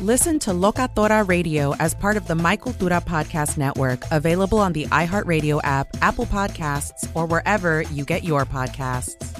Listen to Locatora Radio as part of the My Cultura Podcast Network, available on the iHeartRadio app, Apple Podcasts, or wherever you get your podcasts.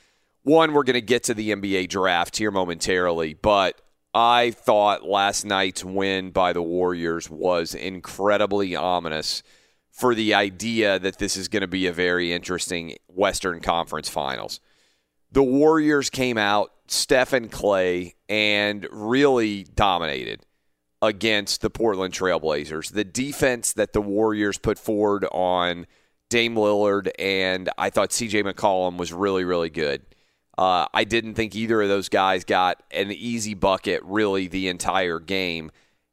One, we're going to get to the NBA draft here momentarily, but I thought last night's win by the Warriors was incredibly ominous for the idea that this is going to be a very interesting Western Conference Finals. The Warriors came out, Steph and Klay, and really dominated against the Portland Trailblazers. The defense that the Warriors put forward on Dame Lillard and I thought CJ McCollum was really, really good. Uh, I didn't think either of those guys got an easy bucket really the entire game.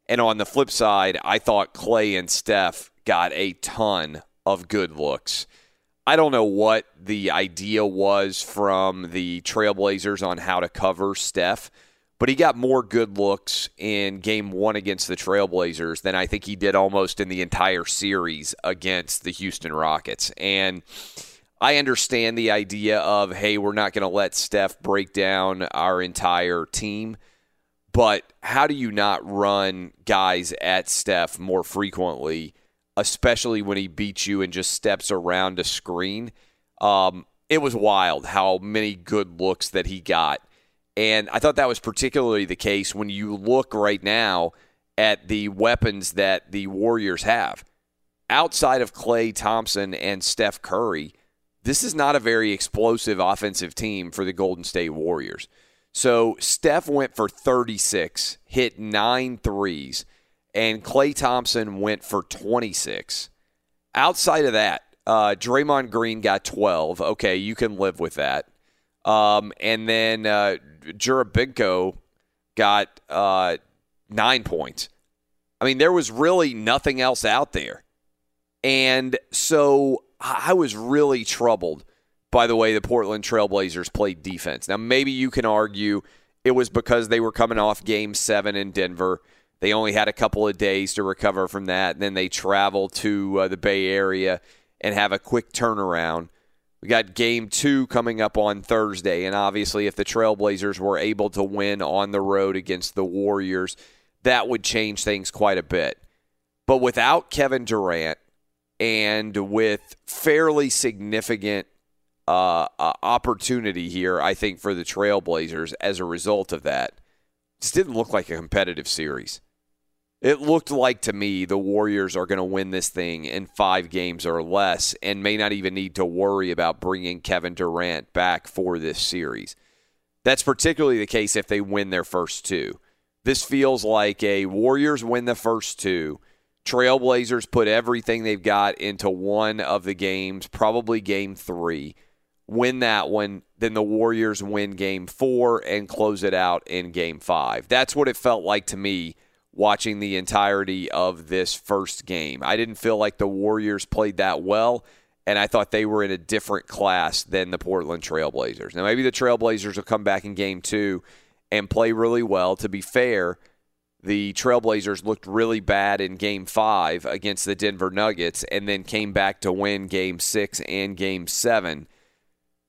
And on the flip side, I thought Klay and Steph got a ton of good looks. I don't know what the idea was from the Trailblazers on how to cover Steph, but he got more good looks in game one against the Trailblazers than I think he did almost in the entire series against the Houston Rockets. And I understand the idea of, hey, we're not going to let Steph break down our entire team. But how do you not run guys at Steph more frequently, especially when he beats you and just steps around a screen? Um, it was wild how many good looks that he got. And I thought that was particularly the case when you look right now at the weapons that the Warriors have. Outside of Klay Thompson and Steph Curry, this is not a very explosive offensive team for the Golden State Warriors. So Steph went for 36, hit nine threes, and Klay Thompson went for 26. Outside of that, uh, Draymond Green got 12. Okay, you can live with that. Um, and then uh, Jerebko got uh, nine points. I mean, there was really nothing else out there. And so I was really troubled by the way the Portland Trailblazers played defense. Now, maybe you can argue it was because they were coming off game seven in Denver. They only had a couple of days to recover from that. And then they travel to uh, the Bay Area and have a quick turnaround. We got game two coming up on Thursday. And obviously, if the Trailblazers were able to win on the road against the Warriors, that would change things quite a bit. But without Kevin Durant and with fairly significant uh, uh, opportunity here, I think, for the Trailblazers as a result of that, this didn't look like a competitive series. It looked like to me the Warriors are going to win this thing in five games or less and may not even need to worry about bringing Kevin Durant back for this series. That's particularly the case if they win their first two. This feels like a Warriors win the first two. Trailblazers put everything they've got into one of the games, probably game three. Win that one, then the Warriors win game four and close it out in game five. That's what it felt like to me watching the entirety of this first game. I didn't feel like the Warriors played that well, and I thought they were in a different class than the Portland Trailblazers. Now, maybe the Trailblazers will come back in game two and play really well. To be fair, the Trailblazers looked really bad in game five against the Denver Nuggets and then came back to win game six and game seven.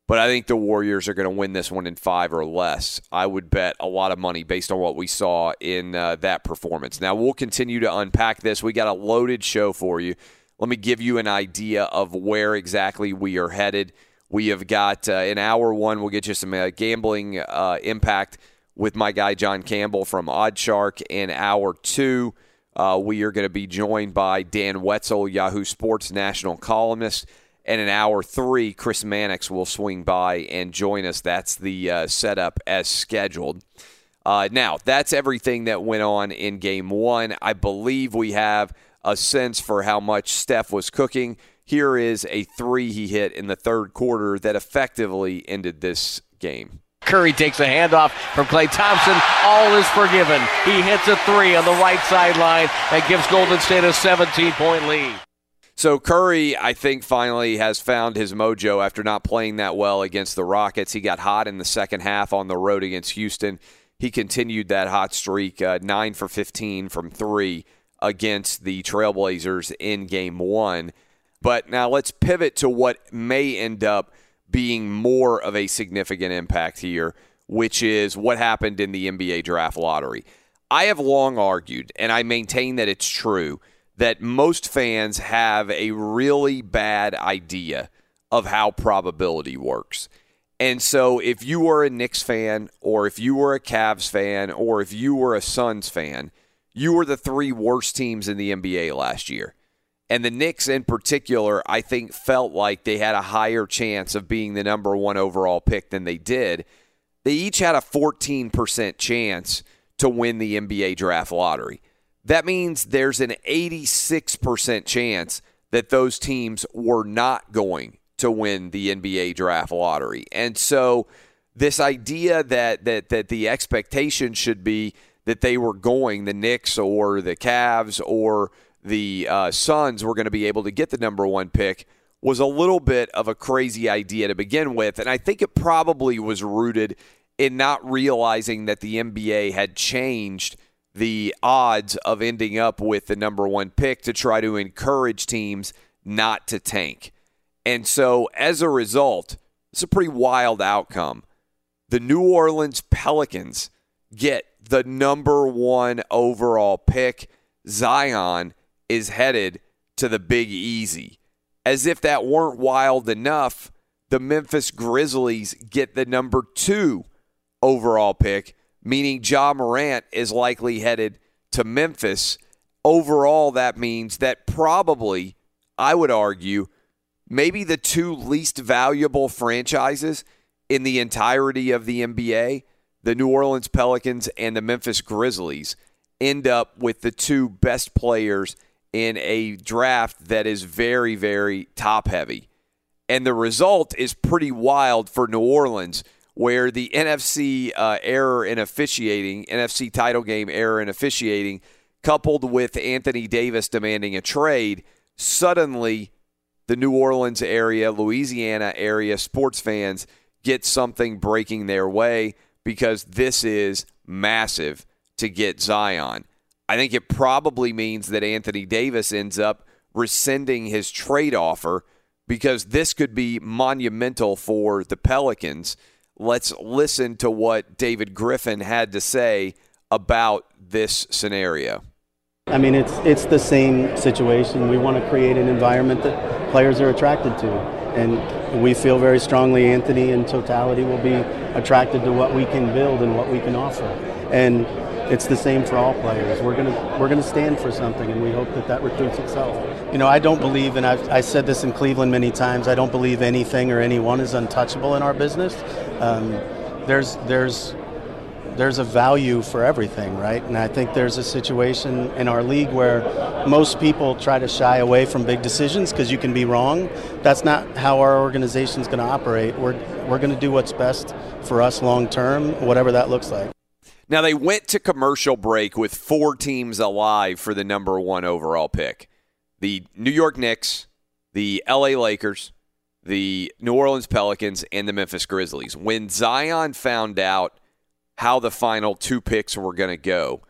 But I think the Warriors are going to win this one in five or less. I would bet a lot of money based on what we saw in uh, that performance. Now, we'll continue to unpack this. We got a loaded show for you. Let me give you an idea of where exactly we are headed. We have got uh, in hour one, we'll get you some uh, gambling uh, impact with my guy John Campbell from OddsShark. In hour two, uh, we are going to be joined by Dan Wetzel, Yahoo Sports national columnist. And in hour three, Chris Mannix will swing by and join us. That's the uh, setup as scheduled. Uh, now, that's everything that went on in game one. I believe we have a sense for how much Steph was cooking. Here is a three he hit in the third quarter that effectively ended this game. Curry takes a handoff from Klay Thompson. All is forgiven. He hits a three on the right sideline and gives Golden State a 17 point lead. So Curry, I think, finally has found his mojo after not playing that well against the Rockets. He got hot in the second half on the road against Houston. He continued that hot streak, uh, nine for 15 from three against the Trailblazers in game one. But now let's pivot to what may end up being more of a significant impact here, which is what happened in the NBA draft lottery. I have long argued, and I maintain that it's true that most fans have a really bad idea of how probability works. And so if you were a Knicks fan, or if you were a Cavs fan, or if you were a Suns fan, you were the three worst teams in the NBA last year. And the Knicks, in particular, I think felt like they had a higher chance of being the number one overall pick than they did. They each had a 14% chance to win the NBA draft lottery that means there's an 86% chance that those teams were not going to win the NBA draft lottery. And so this idea that that that the expectation should be that they were going the Knicks or the Cavs or the uh, Suns were going to be able to get the number one pick was a little bit of a crazy idea to begin with, and I think it probably was rooted in not realizing that the NBA had changed the odds of ending up with the number one pick to try to encourage teams not to tank. And so as a result, it's a pretty wild outcome. The New Orleans Pelicans get the number one overall pick. Zion is headed to the Big Easy. As if that weren't wild enough, the Memphis Grizzlies get the number two overall pick meaning Ja Morant is likely headed to Memphis. Overall, that means that probably, I would argue, maybe the two least valuable franchises in the entirety of the NBA, the New Orleans Pelicans and the Memphis Grizzlies, end up with the two best players in a draft that is very, very top heavy. And the result is pretty wild for New Orleans where the NFC uh, error in officiating, NFC title game error in officiating, coupled with Anthony Davis demanding a trade, suddenly the New Orleans area, Louisiana area sports fans get something breaking their way because this is massive to get Zion. I think it probably means that Anthony Davis ends up rescinding his trade offer because this could be monumental for the Pelicans. Let's listen to what David Griffin had to say about this scenario. I mean, it's it's the same situation. We want to create an environment that players are attracted to, and we feel very strongly Anthony in totality will be attracted to what we can build and what we can offer. And it's the same for all players. We're gonna we're gonna stand for something, and we hope that that recruits itself. You know, I don't believe, and I've I said this in Cleveland many times. I don't believe anything or anyone is untouchable in our business. Um, there's there's there's a value for everything, right? And I think there's a situation in our league where most people try to shy away from big decisions because you can be wrong. That's not how our organization is going to operate. We're we're going to do what's best for us long term, whatever that looks like. Now they went to commercial break with four teams alive for the number one overall pick: the New York Knicks, the L.A. Lakers, the New Orleans Pelicans, and the Memphis Grizzlies. When Zion found out how the final two picks were going to go,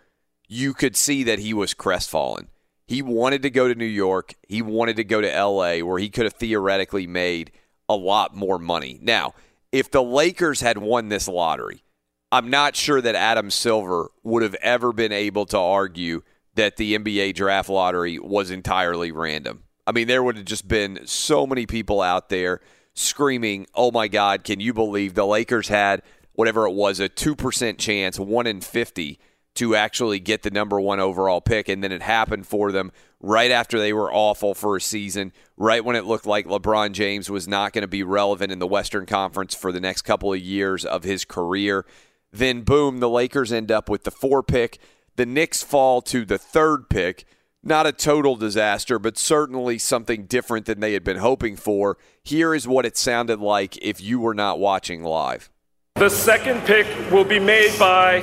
you could see that he was crestfallen. He wanted to go to New York. He wanted to go to LA where he could have theoretically made a lot more money. Now, if the Lakers had won this lottery, I'm not sure that Adam Silver would have ever been able to argue that the NBA draft lottery was entirely random. I mean, there would have just been so many people out there screaming, "Oh my god, can you believe the Lakers had whatever it was, a 2% chance, 1 in 50 to actually get the number one overall pick. And then it happened for them right after they were awful for a season, right when it looked like LeBron James was not going to be relevant in the Western Conference for the next couple of years of his career. Then, boom, the Lakers end up with the four pick. The Knicks fall to the third pick. Not a total disaster, but certainly something different than they had been hoping for. Here is what it sounded like if you were not watching live. The second pick will be made by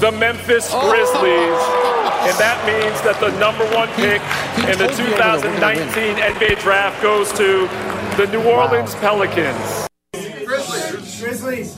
the Memphis Grizzlies. And that means that the number one pick in the 2019 NBA draft goes to the New Orleans Pelicans. Grizzlies. Grizzlies.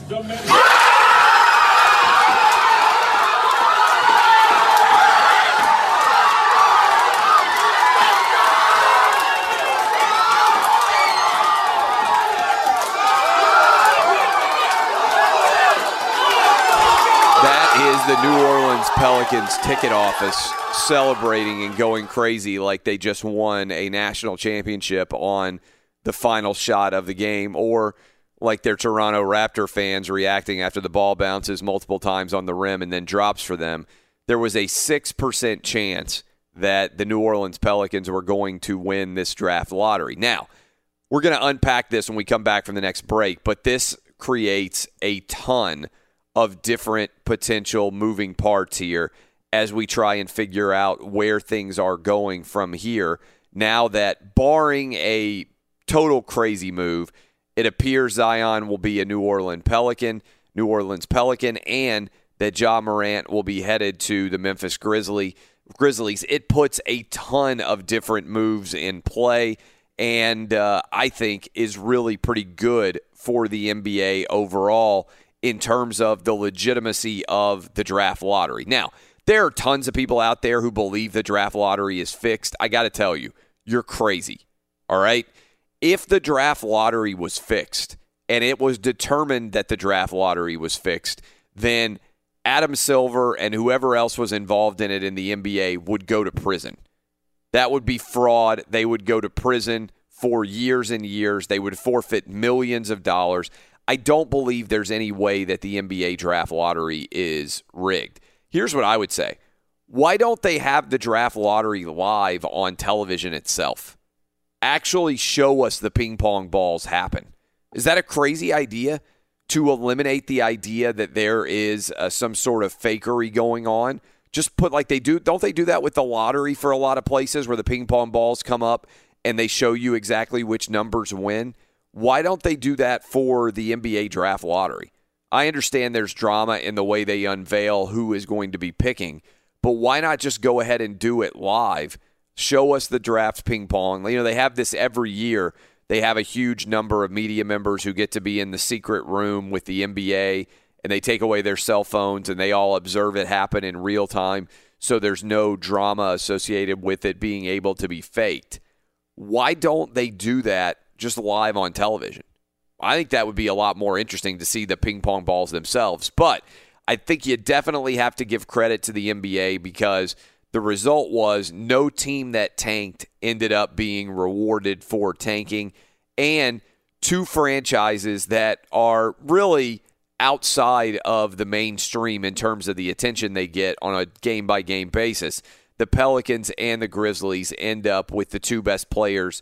The New Orleans Pelicans ticket office celebrating and going crazy like they just won a national championship on the final shot of the game, or like their Toronto Raptor fans reacting after the ball bounces multiple times on the rim and then drops for them. There was a 6% chance that the New Orleans Pelicans were going to win this draft lottery. Now, we're going to unpack this when we come back from the next break, but this creates a ton – of different potential moving parts here as we try and figure out where things are going from here. Now that, barring a total crazy move, it appears Zion will be a New Orleans Pelican, New Orleans Pelican, and that Ja Morant will be headed to the Memphis Grizzly, Grizzlies. It puts a ton of different moves in play, and uh, I think is really pretty good for the NBA overall in terms of the legitimacy of the draft lottery. Now, there are tons of people out there who believe the draft lottery is fixed. I got to tell you, you're crazy. All right? If the draft lottery was fixed and it was determined that the draft lottery was fixed, then Adam Silver and whoever else was involved in it in the NBA would go to prison. That would be fraud. They would go to prison for years and years. They would forfeit millions of dollars. I don't believe there's any way that the NBA draft lottery is rigged. Here's what I would say why don't they have the draft lottery live on television itself? Actually show us the ping pong balls happen. Is that a crazy idea to eliminate the idea that there is uh, some sort of fakery going on? Just put like they do, don't they do that with the lottery for a lot of places where the ping pong balls come up and they show you exactly which numbers win? Why don't they do that for the NBA draft lottery? I understand there's drama in the way they unveil who is going to be picking, but why not just go ahead and do it live? Show us the draft ping pong. You know, they have this every year. They have a huge number of media members who get to be in the secret room with the NBA and they take away their cell phones and they all observe it happen in real time. so there's no drama associated with it being able to be faked. Why don't they do that just live on television? I think that would be a lot more interesting to see the ping pong balls themselves. But I think you definitely have to give credit to the NBA because the result was no team that tanked ended up being rewarded for tanking. And two franchises that are really outside of the mainstream in terms of the attention they get on a game by game basis. The Pelicans and the Grizzlies end up with the two best players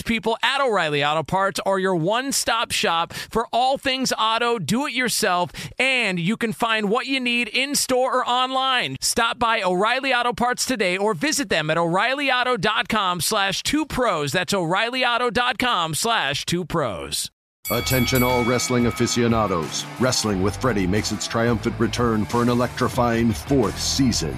people at O'Reilly Auto Parts are your one stop shop for all things auto, do it yourself, and you can find what you need in store or online. Stop by O'Reilly Auto Parts today or visit them at o'ReillyAuto.com slash two pros. That's o'ReillyAuto.com slash two pros. Attention, all wrestling aficionados. Wrestling with Freddie makes its triumphant return for an electrifying fourth season.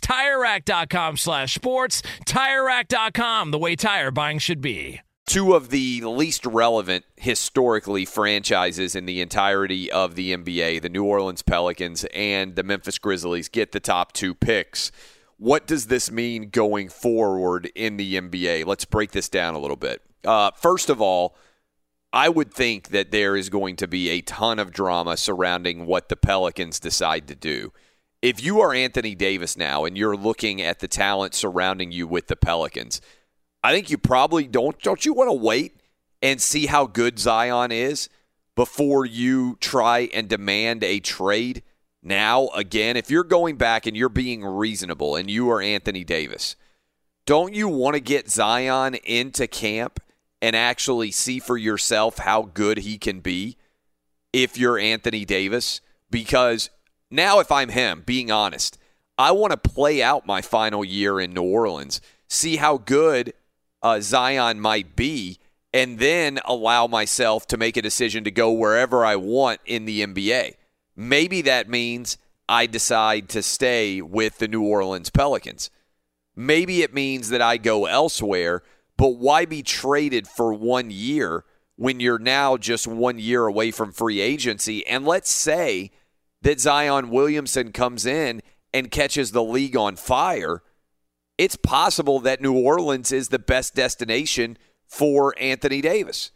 TireRack.com slash sports. TireRack.com, the way tire buying should be. Two of the least relevant historically franchises in the entirety of the NBA, the New Orleans Pelicans and the Memphis Grizzlies, get the top two picks. What does this mean going forward in the NBA? Let's break this down a little bit. Uh, first of all, I would think that there is going to be a ton of drama surrounding what the Pelicans decide to do. If you are Anthony Davis now and you're looking at the talent surrounding you with the Pelicans, I think you probably don't don't you want to wait and see how good Zion is before you try and demand a trade? Now again if you're going back and you're being reasonable and you are Anthony Davis don't you want to get Zion into camp and actually see for yourself how good he can be if you're Anthony Davis? Because now if I'm him being honest I want to play out my final year in New Orleans see how good uh, Zion might be and then allow myself to make a decision to go wherever I want in the NBA. Maybe that means I decide to stay with the New Orleans Pelicans. Maybe it means that I go elsewhere, but why be traded for one year when you're now just one year away from free agency? And let's say that Zion Williamson comes in and catches the league on fire. It's possible that New Orleans is the best destination for Anthony Davis.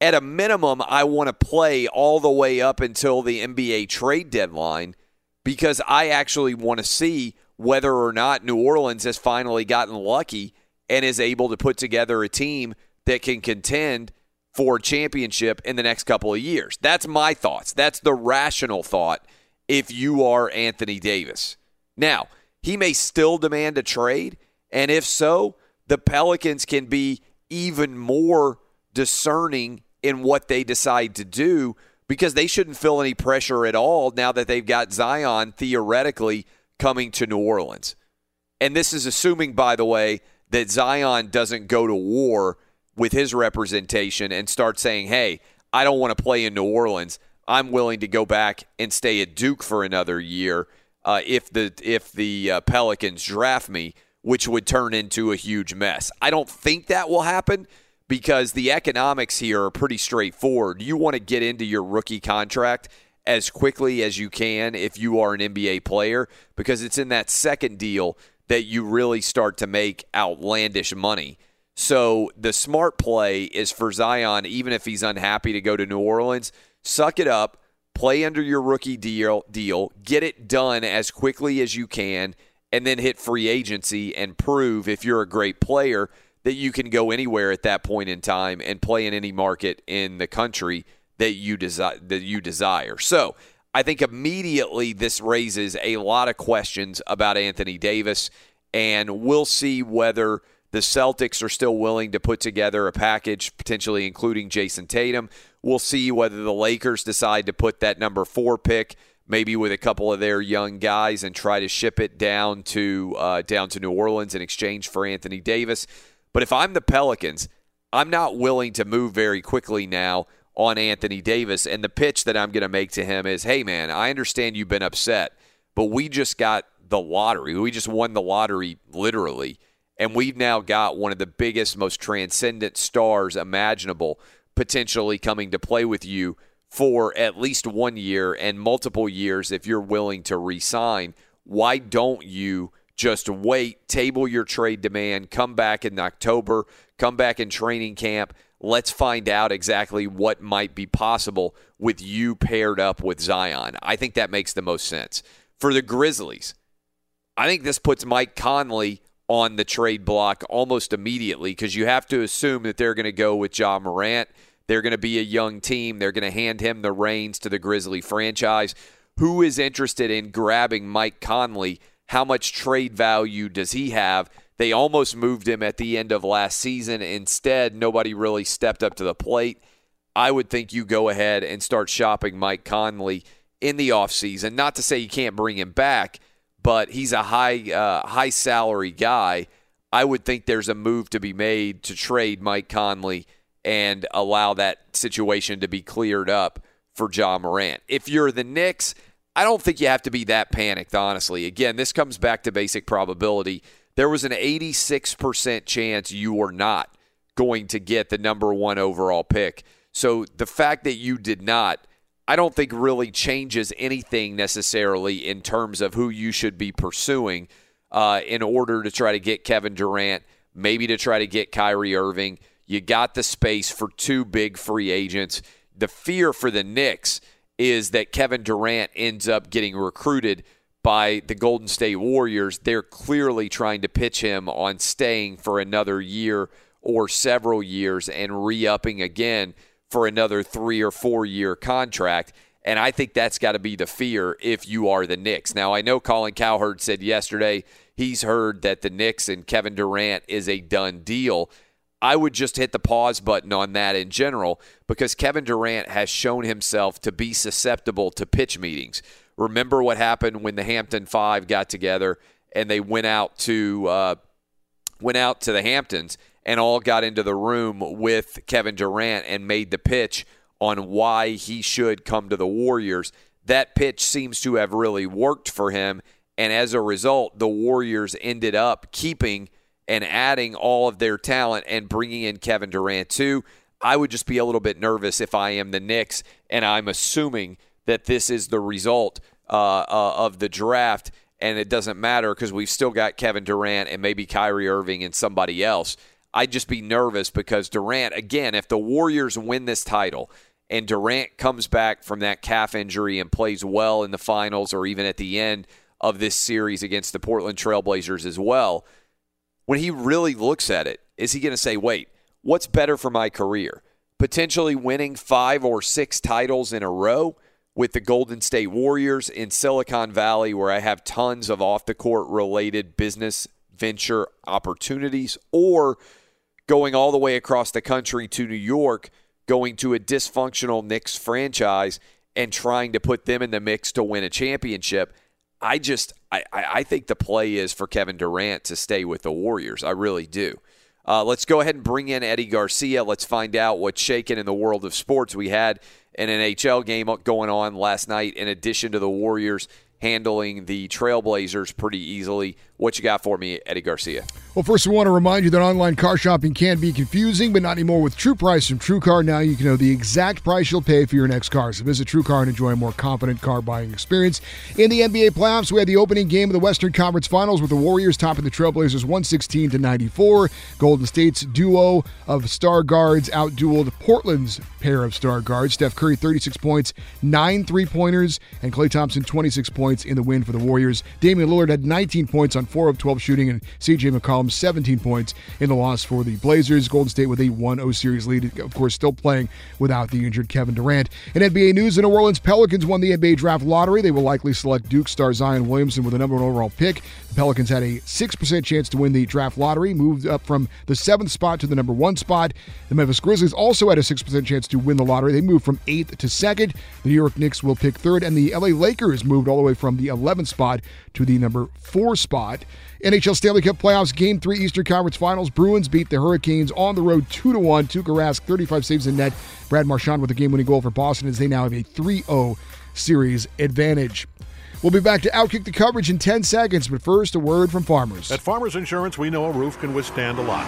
At a minimum, I want to play all the way up until the NBA trade deadline because I actually want to see whether or not New Orleans has finally gotten lucky and is able to put together a team that can contend for championship in the next couple of years. That's my thoughts. That's the rational thought if you are Anthony Davis. Now, he may still demand a trade, and if so, the Pelicans can be even more discerning in what they decide to do because they shouldn't feel any pressure at all now that they've got Zion theoretically coming to New Orleans. And this is assuming, by the way, that Zion doesn't go to war with his representation and start saying, hey, I don't want to play in New Orleans. I'm willing to go back and stay at Duke for another year uh, if the if the uh, Pelicans draft me which would turn into a huge mess. I don't think that will happen because the economics here are pretty straightforward. You want to get into your rookie contract as quickly as you can if you are an NBA player because it's in that second deal that you really start to make outlandish money. So the smart play is for Zion, even if he's unhappy to go to New Orleans, suck it up, play under your rookie deal, deal, get it done as quickly as you can and then hit free agency and prove if you're a great player that you can go anywhere at that point in time and play in any market in the country that you desire that you desire. So, I think immediately this raises a lot of questions about Anthony Davis and we'll see whether the Celtics are still willing to put together a package potentially including Jayson Tatum. We'll see whether the Lakers decide to put that number 4 pick maybe with a couple of their young guys and try to ship it down to uh, down to New Orleans in exchange for Anthony Davis. But if I'm the Pelicans, I'm not willing to move very quickly now on Anthony Davis. And the pitch that I'm going to make to him is, "Hey, man, I understand you've been upset, but we just got the lottery. We just won the lottery, literally." And we've now got one of the biggest, most transcendent stars imaginable potentially coming to play with you for at least one year and multiple years if you're willing to resign. Why don't you just wait, table your trade demand, come back in October, come back in training camp? Let's find out exactly what might be possible with you paired up with Zion. I think that makes the most sense. For the Grizzlies, I think this puts Mike Conley on the trade block almost immediately because you have to assume that they're going to go with Ja Morant. They're going to be a young team. They're going to hand him the reins to the Grizzly franchise. Who is interested in grabbing Mike Conley? How much trade value does he have? They almost moved him at the end of last season. Instead, nobody really stepped up to the plate. I would think you go ahead and start shopping Mike Conley in the offseason. Not to say you can't bring him back, but he's a high uh, high salary guy. I would think there's a move to be made to trade Mike Conley and allow that situation to be cleared up for Ja Morant. If you're the Knicks, I don't think you have to be that panicked, honestly. Again, this comes back to basic probability. There was an 86% chance you were not going to get the number one overall pick. So the fact that you did not, I don't think really changes anything necessarily in terms of who you should be pursuing uh, in order to try to get Kevin Durant, maybe to try to get Kyrie Irving You got the space for two big free agents. The fear for the Knicks is that Kevin Durant ends up getting recruited by the Golden State Warriors. They're clearly trying to pitch him on staying for another year or several years and re upping again for another three or four year contract. And I think that's got to be the fear if you are the Knicks. Now, I know Colin Cowherd said yesterday he's heard that the Knicks and Kevin Durant is a done deal. I would just hit the pause button on that in general because Kevin Durant has shown himself to be susceptible to pitch meetings. Remember what happened when the Hampton Five got together and they went out to uh, went out to the Hamptons and all got into the room with Kevin Durant and made the pitch on why he should come to the Warriors. That pitch seems to have really worked for him, and as a result, the Warriors ended up keeping and adding all of their talent and bringing in Kevin Durant too. I would just be a little bit nervous if I am the Knicks, and I'm assuming that this is the result uh, uh, of the draft, and it doesn't matter because we've still got Kevin Durant and maybe Kyrie Irving and somebody else. I'd just be nervous because Durant, again, if the Warriors win this title and Durant comes back from that calf injury and plays well in the finals or even at the end of this series against the Portland Trailblazers as well, when he really looks at it, is he going to say, wait, what's better for my career? Potentially winning five or six titles in a row with the Golden State Warriors in Silicon Valley, where I have tons of off the court related business venture opportunities, or going all the way across the country to New York, going to a dysfunctional Knicks franchise and trying to put them in the mix to win a championship. I just I, I think the play is for Kevin Durant to stay with the Warriors. I really do. Uh, let's go ahead and bring in Eddie Garcia. Let's find out what's shaking in the world of sports. We had an NHL game going on last night in addition to the Warriors handling the Trailblazers pretty easily. What you got for me, Eddie Garcia? Well, first, I want to remind you that online car shopping can be confusing, but not anymore with True Price from TrueCar. Now you can know the exact price you'll pay for your next car. So visit TrueCar and enjoy a more confident car buying experience. In the NBA playoffs, we had the opening game of the Western Conference Finals with the Warriors topping the Trailblazers 116 to 94. Golden State's duo of star guards outdueled Portland's pair of star guards. Steph Curry 36 points, nine three pointers, and Klay Thompson 26 points in the win for the Warriors. Damian Lillard had 19 points on 4 of 12 shooting, and CJ McCollum 17 points in the loss for the Blazers. Golden State with a 1 0 series lead, of course, still playing without the injured Kevin Durant. In NBA news, the New Orleans Pelicans won the NBA draft lottery. They will likely select Duke star Zion Williamson with the number one overall pick. The Pelicans had a 6% chance to win the draft lottery, moved up from the seventh spot to the number one spot. The Memphis Grizzlies also had a 6% chance to win the lottery. They moved from eighth to second. The New York Knicks will pick third, and the LA Lakers moved all the way from the 11th spot to the number four spot. NHL Stanley Cup playoffs, Game Three, Eastern Conference Finals. Bruins beat the Hurricanes on the road two to one. Tuukka Rask, 35 saves in net. Brad Marchand with the game-winning goal for Boston as they now have a 3-0 series advantage. We'll be back to outkick the coverage in 10 seconds, but first, a word from Farmers. At Farmers Insurance, we know a roof can withstand a lot.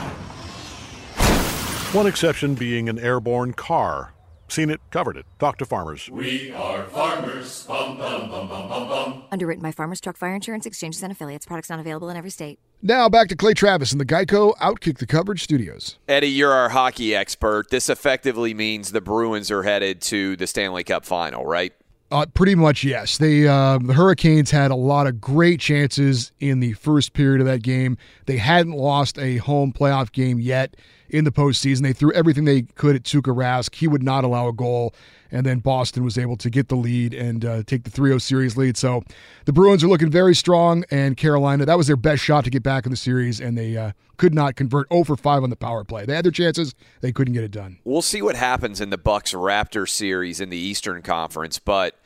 One exception being an airborne car. Seen it, covered it. Talk to farmers. We are farmers. Bum, bum, bum, bum, bum, bum. Underwritten by Farmers Truck Fire Insurance Exchanges and Affiliates. Products not available in every state. Now back to Clay Travis in the Geico Outkick the Coverage studios. Eddie, you're our hockey expert. This effectively means the Bruins are headed to the Stanley Cup final, right? Uh, pretty much, yes. They uh, the Hurricanes had a lot of great chances in the first period of that game. They hadn't lost a home playoff game yet in the postseason. They threw everything they could at Tuukka Rask. He would not allow a goal, and then Boston was able to get the lead and uh, take the 3-0 series lead. So the Bruins are looking very strong, and Carolina that was their best shot to get back in the series, and they uh, could not convert 0 for 5 on the power play. They had their chances, they couldn't get it done. We'll see what happens in the Bucks Raptor series in the Eastern Conference, but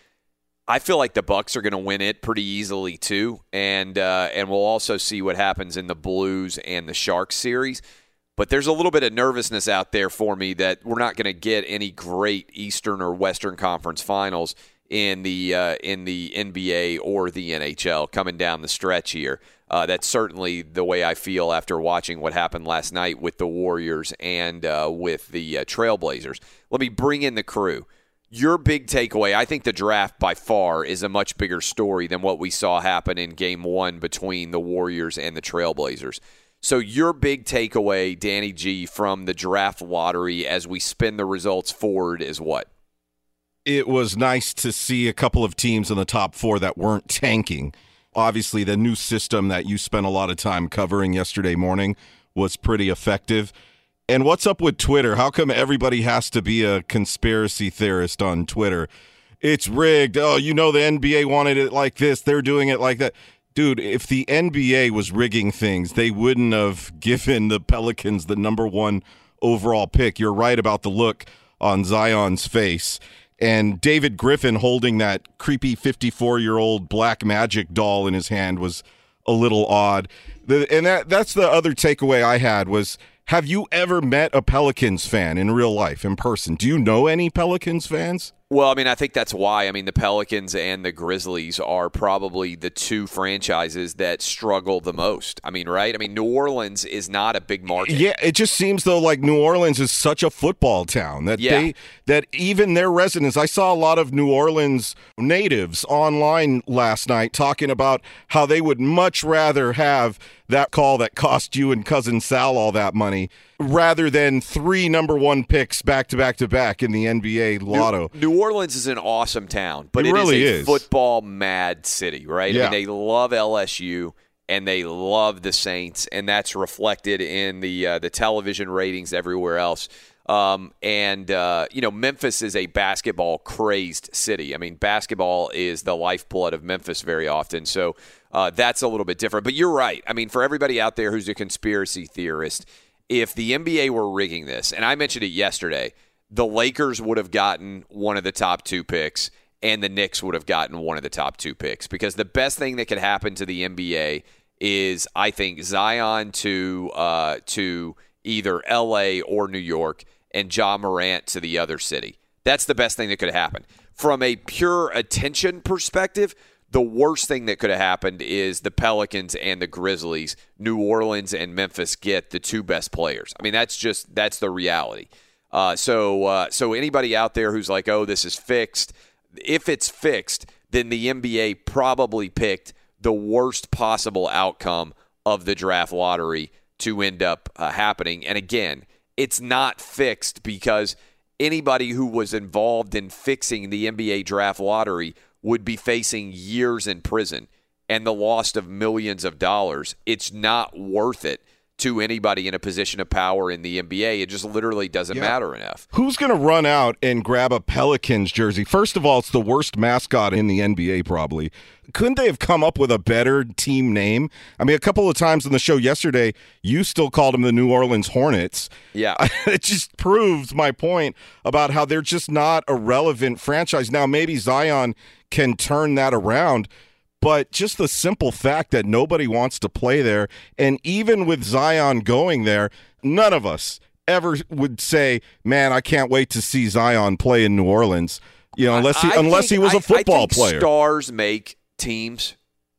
I feel like the Bucks are going to win it pretty easily too, and uh, and we'll also see what happens in the Blues and the Sharks series. But there's a little bit of nervousness out there for me that we're not going to get any great Eastern or Western Conference Finals in the uh, in the NBA or the NHL coming down the stretch here. Uh, that's certainly the way I feel after watching what happened last night with the Warriors and uh, with the uh, Trailblazers. Let me bring in the crew your big takeaway, I think the draft by far is a much bigger story than what we saw happen in game one between the Warriors and the Trailblazers. So, your big takeaway, Danny G, from the draft lottery as we spin the results forward is what? It was nice to see a couple of teams in the top four that weren't tanking. Obviously, the new system that you spent a lot of time covering yesterday morning was pretty effective. And what's up with Twitter? How come everybody has to be a conspiracy theorist on Twitter? It's rigged. Oh, you know, the NBA wanted it like this, they're doing it like that dude, if the NBA was rigging things, they wouldn't have given the Pelicans the number one overall pick. You're right about the look on Zion's face. And David Griffin holding that creepy 54 year old black magic doll in his hand was a little odd. And that that's the other takeaway I had was have you ever met a Pelicans fan in real life, in person? Do you know any Pelicans fans? Well, I mean, I think that's why. I mean, the Pelicans and the Grizzlies are probably the two franchises that struggle the most. I mean, right? I mean, New Orleans is not a big market. Yeah, it just seems though like New Orleans is such a football town that yeah. they that even their residents. I saw a lot of New Orleans natives online last night talking about how they would much rather have that call that cost you and cousin Sal all that money rather than three number one picks back to back to back in the NBA lotto. New, New Orleans is an awesome town, but it, it really is a is. football mad city, right? Yeah. I mean, they love LSU and they love the Saints, and that's reflected in the uh, the television ratings everywhere else. Um, and uh, you know, Memphis is a basketball crazed city. I mean, basketball is the lifeblood of Memphis very often. So uh, that's a little bit different. But you're right. I mean, for everybody out there who's a conspiracy theorist, if the NBA were rigging this, and I mentioned it yesterday, the Lakers would have gotten one of the top two picks, and the Knicks would have gotten one of the top two picks. Because the best thing that could happen to the NBA is, I think, Zion to uh, to either LA or New York, and Ja Morant to the other city. That's the best thing that could have happened. From a pure attention perspective, the worst thing that could have happened is the Pelicans and the Grizzlies, New Orleans and Memphis get the two best players. I mean, that's just that's the reality. Uh, so uh, so anybody out there who's like, oh, this is fixed, if it's fixed, then the NBA probably picked the worst possible outcome of the draft lottery to end up uh, happening. And again, it's not fixed because anybody who was involved in fixing the NBA draft lottery would be facing years in prison and the loss of millions of dollars. It's not worth it to anybody in a position of power in the NBA. It just literally doesn't yeah. matter enough. Who's going to run out and grab a Pelicans jersey? First of all, it's the worst mascot in the NBA, probably. Couldn't they have come up with a better team name? I mean, a couple of times in the show yesterday, you still called them the New Orleans Hornets. Yeah. it just proves my point about how they're just not a relevant franchise. Now, maybe Zion can turn that around but just the simple fact that nobody wants to play there, and even with Zion going there, none of us ever would say, "Man, I can't wait to see Zion play in New Orleans." You know, unless he I unless think, he was a football player. Stars make teams.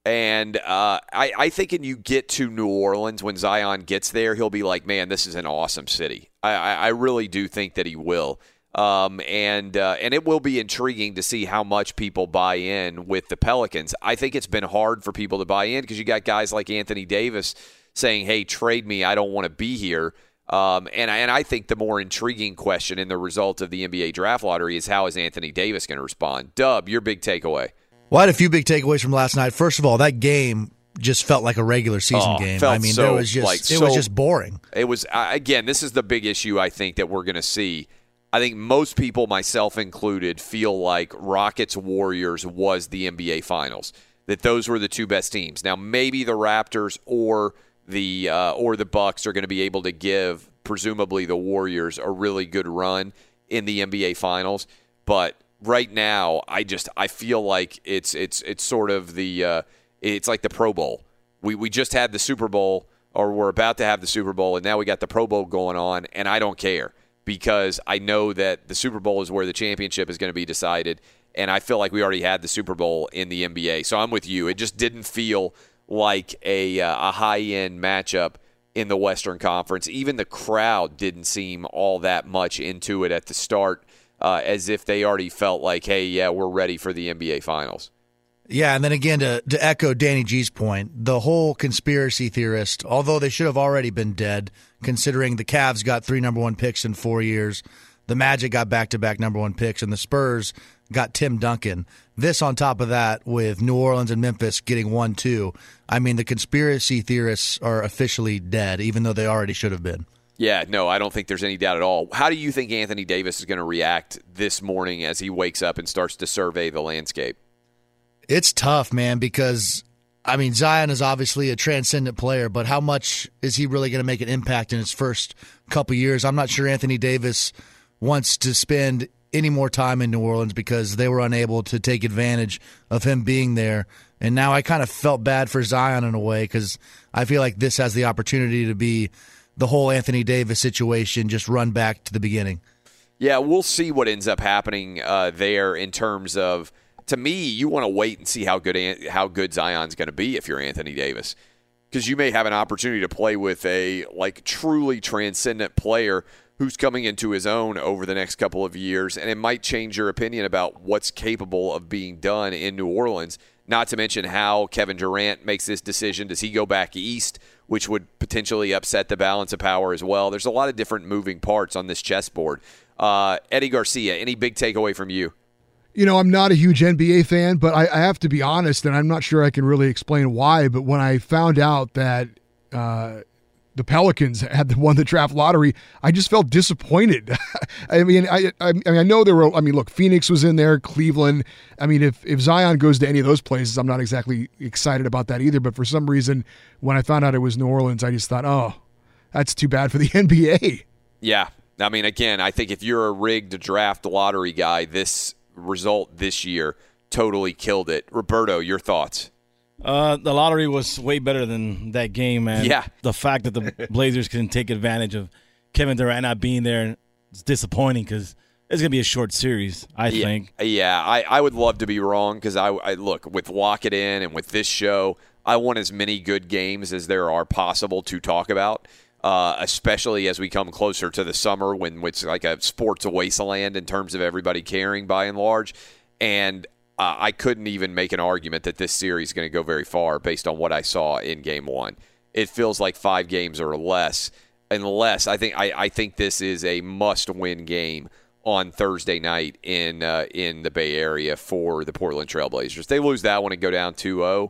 And uh, I, I think when you get to New Orleans, when Zion gets there, he'll be like, man, this is an awesome city. I, I really do think that he will. Um, and uh, and it will be intriguing to see how much people buy in with the Pelicans. I think it's been hard for people to buy in because you got guys like Anthony Davis saying, "Hey, trade me. I don't want to be here." Um, and and I think the more intriguing question in the result of the NBA draft lottery is how is Anthony Davis going to respond? Dub, your big takeaway. Well, I had a few big takeaways from last night. First of all, that game just felt like a regular season oh, game. I mean, so, it was just like, it so, was just boring. It was again. This is the big issue I think that we're going to see I think most people, myself included, feel like Rockets Warriors was the NBA Finals. That those were the two best teams. Now maybe the Raptors or the uh, or the Bucks are going to be able to give presumably the Warriors a really good run in the NBA Finals, but right now I just I feel like it's it's it's sort of the uh, it's like the Pro Bowl. We we just had the Super Bowl or we're about to have the Super Bowl and now we got the Pro Bowl going on and I don't care because I know that the Super Bowl is where the championship is going to be decided. And I feel like we already had the Super Bowl in the NBA. So I'm with you. It just didn't feel like a, uh, a high end matchup in the Western Conference. Even the crowd didn't seem all that much into it at the start, uh, as if they already felt like, hey, yeah, we're ready for the NBA Finals. Yeah, and then again to, to echo Danny G's point, the whole conspiracy theorist, although they should have already been dead, considering the Cavs got three number one picks in four years, the Magic got back to back number one picks, and the Spurs got Tim Duncan. This on top of that, with New Orleans and Memphis getting one two. I mean, the conspiracy theorists are officially dead, even though they already should have been. Yeah, no, I don't think there's any doubt at all. How do you think Anthony Davis is going to react this morning as he wakes up and starts to survey the landscape? It's tough, man, because I mean Zion is obviously a transcendent player, but how much is he really going to make an impact in his first couple years? I'm not sure Anthony Davis wants to spend any more time in New Orleans because they were unable to take advantage of him being there. And now I kind of felt bad for Zion in a way because I feel like this has the opportunity to be the whole Anthony Davis situation just run back to the beginning. Yeah, we'll see what ends up happening uh, there in terms of to me, you want to wait and see how good how good Zion's going to be if you're Anthony Davis, because you may have an opportunity to play with a like truly transcendent player who's coming into his own over the next couple of years, and it might change your opinion about what's capable of being done in New Orleans. Not to mention how Kevin Durant makes this decision. Does he go back east, which would potentially upset the balance of power as well? There's a lot of different moving parts on this chessboard. Uh, Eddie Garcia, any big takeaway from you? You know, I'm not a huge NBA fan, but I, I, have to be honest, and I'm not sure I can really explain why. But when I found out that uh, the Pelicans had won the draft lottery, I just felt disappointed. I mean, I, I, I, mean, I know there were. I mean, look, Phoenix was in there, Cleveland. I mean, if if Zion goes to any of those places, I'm not exactly excited about that either. But for some reason, when I found out it was New Orleans, I just thought, oh, that's too bad for the NBA. Yeah, I mean, again, I think if you're a rigged draft lottery guy, this result this year totally killed it. Roberto, your thoughts? Uh, the lottery was way better than that game, man. Yeah. The fact that the Blazers couldn't take advantage of Kevin Durant not being there is disappointing because it's going to be a short series, I yeah, think. Yeah, I, I would love to be wrong because I, I look with Lock It In and with this show, I want as many good games as there are possible to talk about uh, especially as we come closer to the summer when it's like a sports wasteland in terms of everybody caring by and large. And uh, I couldn't even make an argument that this series is going to go very far based on what I saw in game one. It feels like five games or less, unless I think I, I think this is a must-win game on Thursday night in uh, in the Bay Area for the Portland Trailblazers. They lose that one and go down 2-0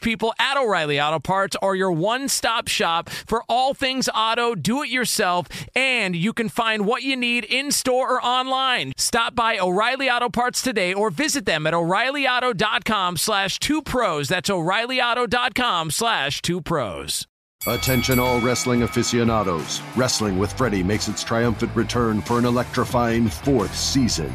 people at O'Reilly Auto Parts are your one stop shop for all things auto, do it yourself, and you can find what you need in store or online. Stop by O'Reilly Auto Parts today or visit them at o'ReillyAuto.com slash two pros. That's o'ReillyAuto.com slash two pros. Attention all wrestling aficionados. Wrestling with Freddie makes its triumphant return for an electrifying fourth season.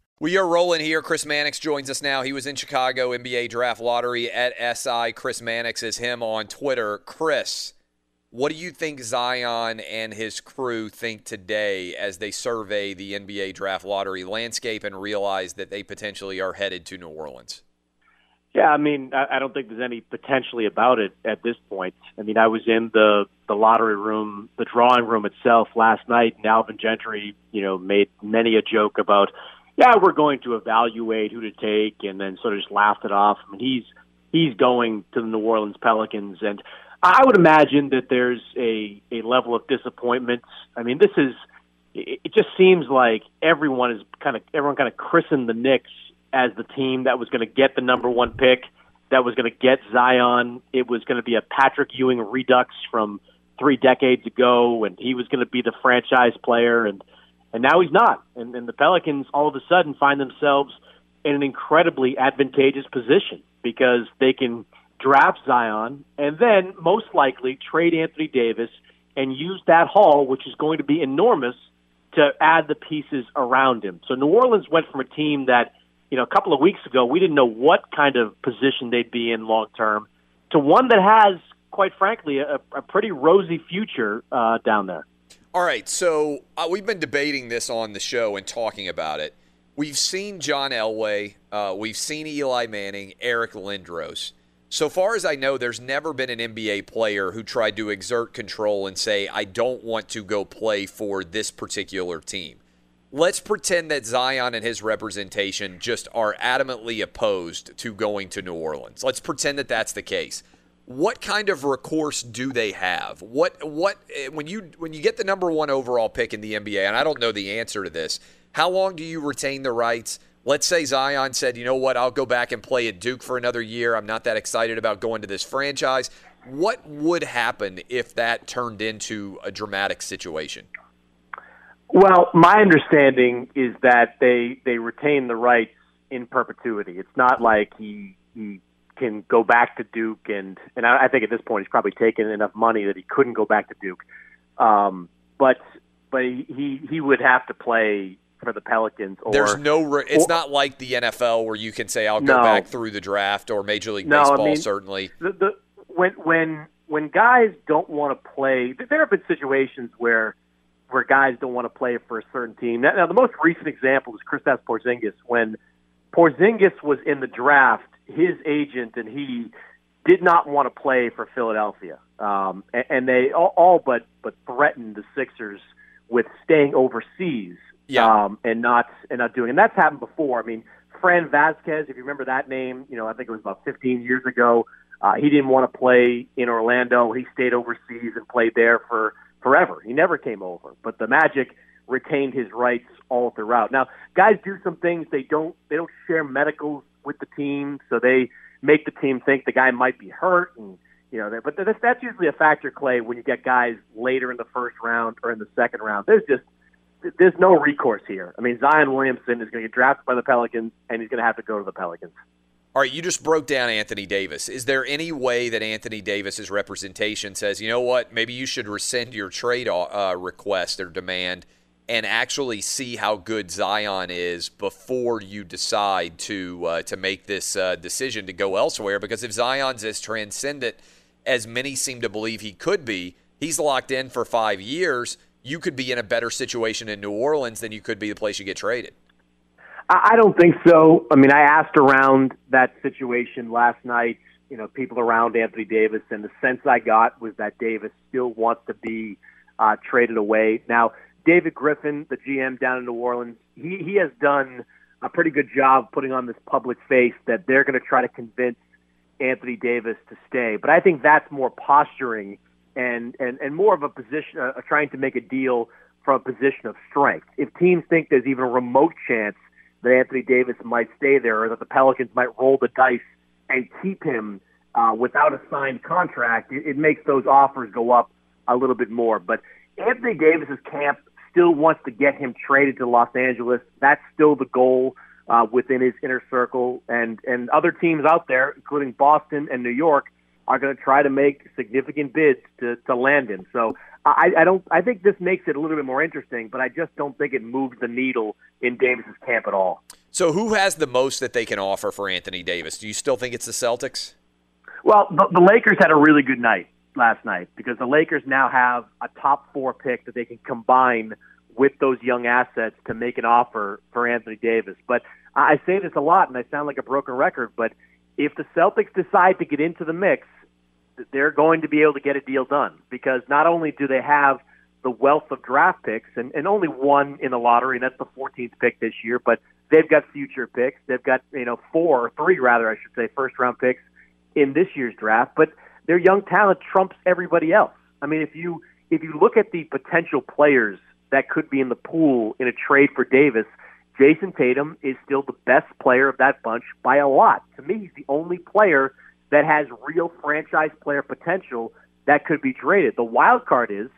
We are rolling here. Chris Mannix joins us now. He was in Chicago NBA Draft Lottery at SI. Chris Mannix is him on Twitter. Chris, what do you think Zion and his crew think today as they survey the NBA Draft Lottery landscape and realize that they potentially are headed to New Orleans? Yeah, I mean, I don't think there's any potentially about it at this point. I mean, I was in the the lottery room, the drawing room itself last night, and Alvin Gentry, you know, made many a joke about yeah, we're going to evaluate who to take, and then sort of just laughed it off. I mean, he's he's going to the New Orleans Pelicans, and I would imagine that there's a a level of disappointment. I mean, this is it just seems like everyone is kind of everyone kind of christened the Knicks as the team that was going to get the number one pick, that was going to get Zion. It was going to be a Patrick Ewing redux from three decades ago, and he was going to be the franchise player and and now he's not. And, and the Pelicans all of a sudden find themselves in an incredibly advantageous position because they can draft Zion and then most likely trade Anthony Davis and use that haul, which is going to be enormous, to add the pieces around him. So New Orleans went from a team that, you know, a couple of weeks ago we didn't know what kind of position they'd be in long term to one that has, quite frankly, a, a pretty rosy future uh, down there. All right, so uh, we've been debating this on the show and talking about it. We've seen John Elway, uh, we've seen Eli Manning, Eric Lindros. So far as I know, there's never been an NBA player who tried to exert control and say, I don't want to go play for this particular team. Let's pretend that Zion and his representation just are adamantly opposed to going to New Orleans. Let's pretend that that's the case what kind of recourse do they have? What what eh, when you when you get the number one overall pick in the NBA, and I don't know the answer to this. How long do you retain the rights? Let's say Zion said, you know what, I'll go back and play at Duke for another year. I'm not that excited about going to this franchise. What would happen if that turned into a dramatic situation? Well, my understanding is that they they retain the rights in perpetuity. It's not like he he can go back to Duke, and and I, I think at this point he's probably taken enough money that he couldn't go back to Duke. Um, but but he he would have to play for the Pelicans. Or, There's no. Re- it's or, not like the NFL where you can say I'll go no, back through the draft or Major League no, Baseball. I mean, certainly. The, the, when when when guys don't want to play, there have been situations where where guys don't want to play for a certain team. Now, now the most recent example is Kristaps Porzingis when Porzingis was in the draft his agent and he did not want to play for Philadelphia, um, and, and they all, all but but threatened the Sixers with staying overseas yeah. um, and not and not doing. And that's happened before. I mean, Fran Vasquez, if you remember that name, you know I think it was about 15 years ago. Uh, he didn't want to play in Orlando. He stayed overseas and played there for forever. He never came over, but the Magic retained his rights all throughout. Now, guys do some things they don't they don't share medicals with the team, so they make the team think the guy might be hurt and you know, but that's, usually a factor, Clay, when you get guys later in the first round or in the second round. There's just there's no recourse here. I mean, Zion Williamson is going to get drafted by the Pelicans, and he's going to have to go to the Pelicans. All right, you just broke down Anthony Davis. Is there any way that Anthony Davis's representation says, you know what, maybe you should rescind your trade uh, request or demand and actually see how good Zion is before you decide to uh, to make this uh, decision to go elsewhere? Because if Zion's as transcendent as many seem to believe he could be, he's locked in for five years. You could be in a better situation in New Orleans than you could be the place you get traded. I don't think so. I mean, I asked around that situation last night, you know, people around Anthony Davis, and the sense I got was that Davis still wants to be uh, traded away. Now, David Griffin, the GM down in New Orleans, he, he has done a pretty good job putting on this public face that they're going to try to convince Anthony Davis to stay. But I think that's more posturing and, and, and more of a position, uh, trying to make a deal from a position of strength. If teams think there's even a remote chance – that Anthony Davis might stay there or that the Pelicans might roll the dice and keep him uh, without a signed contract, it, it makes those offers go up a little bit more. But Anthony Davis's camp still wants to get him traded to Los Angeles. That's still the goal uh, within his inner circle, and and other teams out there, including Boston and New York, are going to try to make significant bids to to land him. So I, I don't. I think this makes it a little bit more interesting, but I just don't think it moves the needle in Davis's camp at all. So, who has the most that they can offer for Anthony Davis? Do you still think it's the Celtics? Well, the, the Lakers had a really good night last night because the Lakers now have a top four pick that they can combine with those young assets to make an offer for Anthony Davis. But I say this a lot, and I sound like a broken record, but if the Celtics decide to get into the mix they're going to be able to get a deal done because not only do they have the wealth of draft picks and, and only one in the lottery, and that's the 14th pick this year, but they've got future picks. They've got, you know, four or three rather, I should say, first round picks in this year's draft, but their young talent trumps everybody else. I mean, if you if you look at the potential players that could be in the pool in a trade for Davis, Jayson Tatum is still the best player of that bunch by a lot. To me, he's the only player that has real franchise player potential that could be traded. The wild card is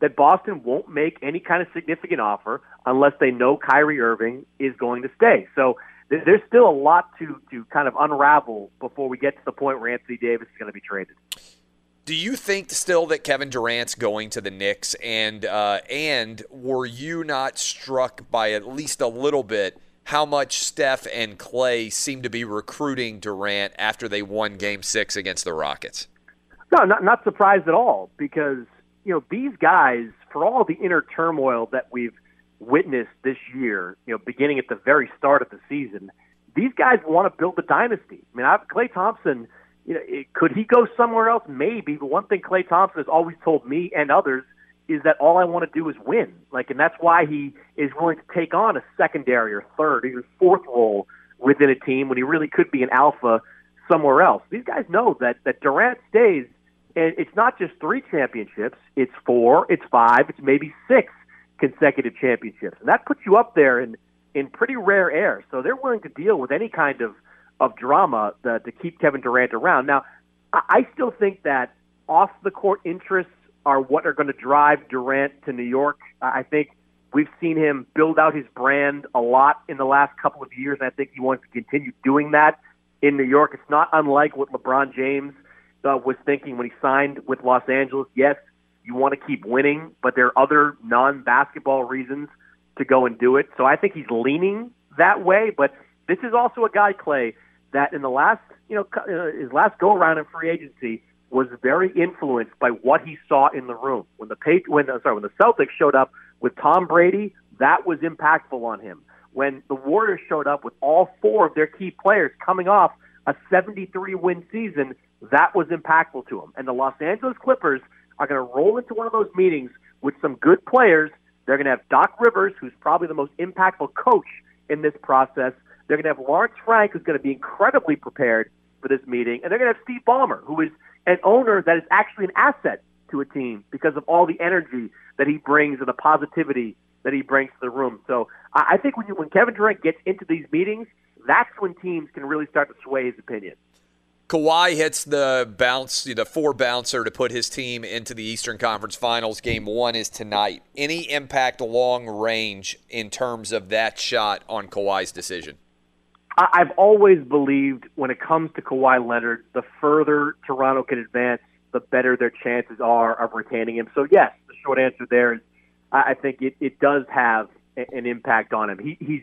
that Boston won't make any kind of significant offer unless they know Kyrie Irving is going to stay. So there's still a lot to to kind of unravel before we get to the point where Anthony Davis is going to be traded. Do you think still that Kevin Durant's going to the Knicks, and uh, and were you not struck by at least a little bit how much Steph and Klay seem to be recruiting Durant after they won Game Six against the Rockets. No, not not surprised at all because you know these guys, for all the inner turmoil that we've witnessed this year, you know, beginning at the very start of the season, these guys want to build a dynasty. I mean, I've, Klay Thompson, you know, it, could he go somewhere else? Maybe, but one thing Klay Thompson has always told me and others is that all I want to do is win. Like, and that's why he is willing to take on a secondary or third, even fourth role within a team when he really could be an alpha somewhere else. These guys know that that Durant stays, and it's not just three championships; it's four, it's five, it's maybe six consecutive championships, and that puts you up there in in pretty rare air. So they're willing to deal with any kind of of drama to, to keep Kevin Durant around. Now, I still think that off the court interests are what are going to drive Durant to New York. I think we've seen him build out his brand a lot in the last couple of years, and I think he wants to continue doing that in New York. It's not unlike what LeBron James uh, was thinking when he signed with Los Angeles. Yes, you want to keep winning, but there are other non-basketball reasons to go and do it. So I think he's leaning that way. But this is also a guy, Clay, that in the last, you know, uh, his last go around in free agency was very influenced by what he saw in the room. When the page, when uh, sorry, when the Celtics showed up with Tom Brady, that was impactful on him. When the Warriors showed up with all four of their key players coming off a 73 win season, that was impactful to him. And the Los Angeles Clippers are going to roll into one of those meetings with some good players. They're going to have Doc Rivers, who's probably the most impactful coach in this process. They're going to have Lawrence Frank, who's going to be incredibly prepared for this meeting, and they're going to have Steve Ballmer, who is an owner that is actually an asset to a team because of all the energy that he brings and the positivity that he brings to the room. So I think when you, when Kevin Durant gets into these meetings, that's when teams can really start to sway his opinion. Kawhi hits the bounce, the four bouncer to put his team into the Eastern Conference Finals. Game one is tonight. Any impact long range in terms of that shot on Kawhi's decision? I've always believed when it comes to Kawhi Leonard, the further Toronto can advance, the better their chances are of retaining him. So yes, the short answer there is I I think it, it does have an impact on him. He, he's,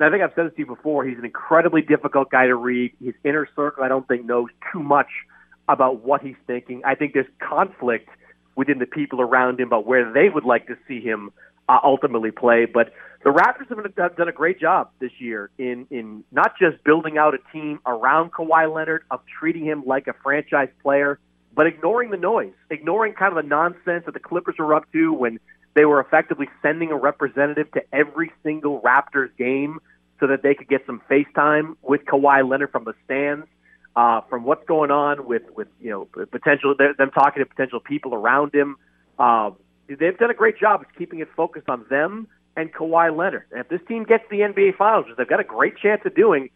I think I've said this to you before. He's an incredibly difficult guy to read. His inner circle, I don't think, knows too much about what he's thinking. I think there's conflict within the people around him about where they would like to see him uh, ultimately play. But the Raptors have done- done a great job this year in in not just building out a team around Kawhi Leonard, of treating him like a franchise player, but ignoring the noise, ignoring kind of the nonsense that the Clippers were up to when they were effectively sending a representative to every single Raptors game so that they could get some FaceTime with Kawhi Leonard from the stands. Uh, from what's going on with, with you know potential them talking to potential people around him, uh, they've done a great job of keeping it focused on them and Kawhi Leonard. And if this team gets the NBA Finals, which they've got a great chance of doing,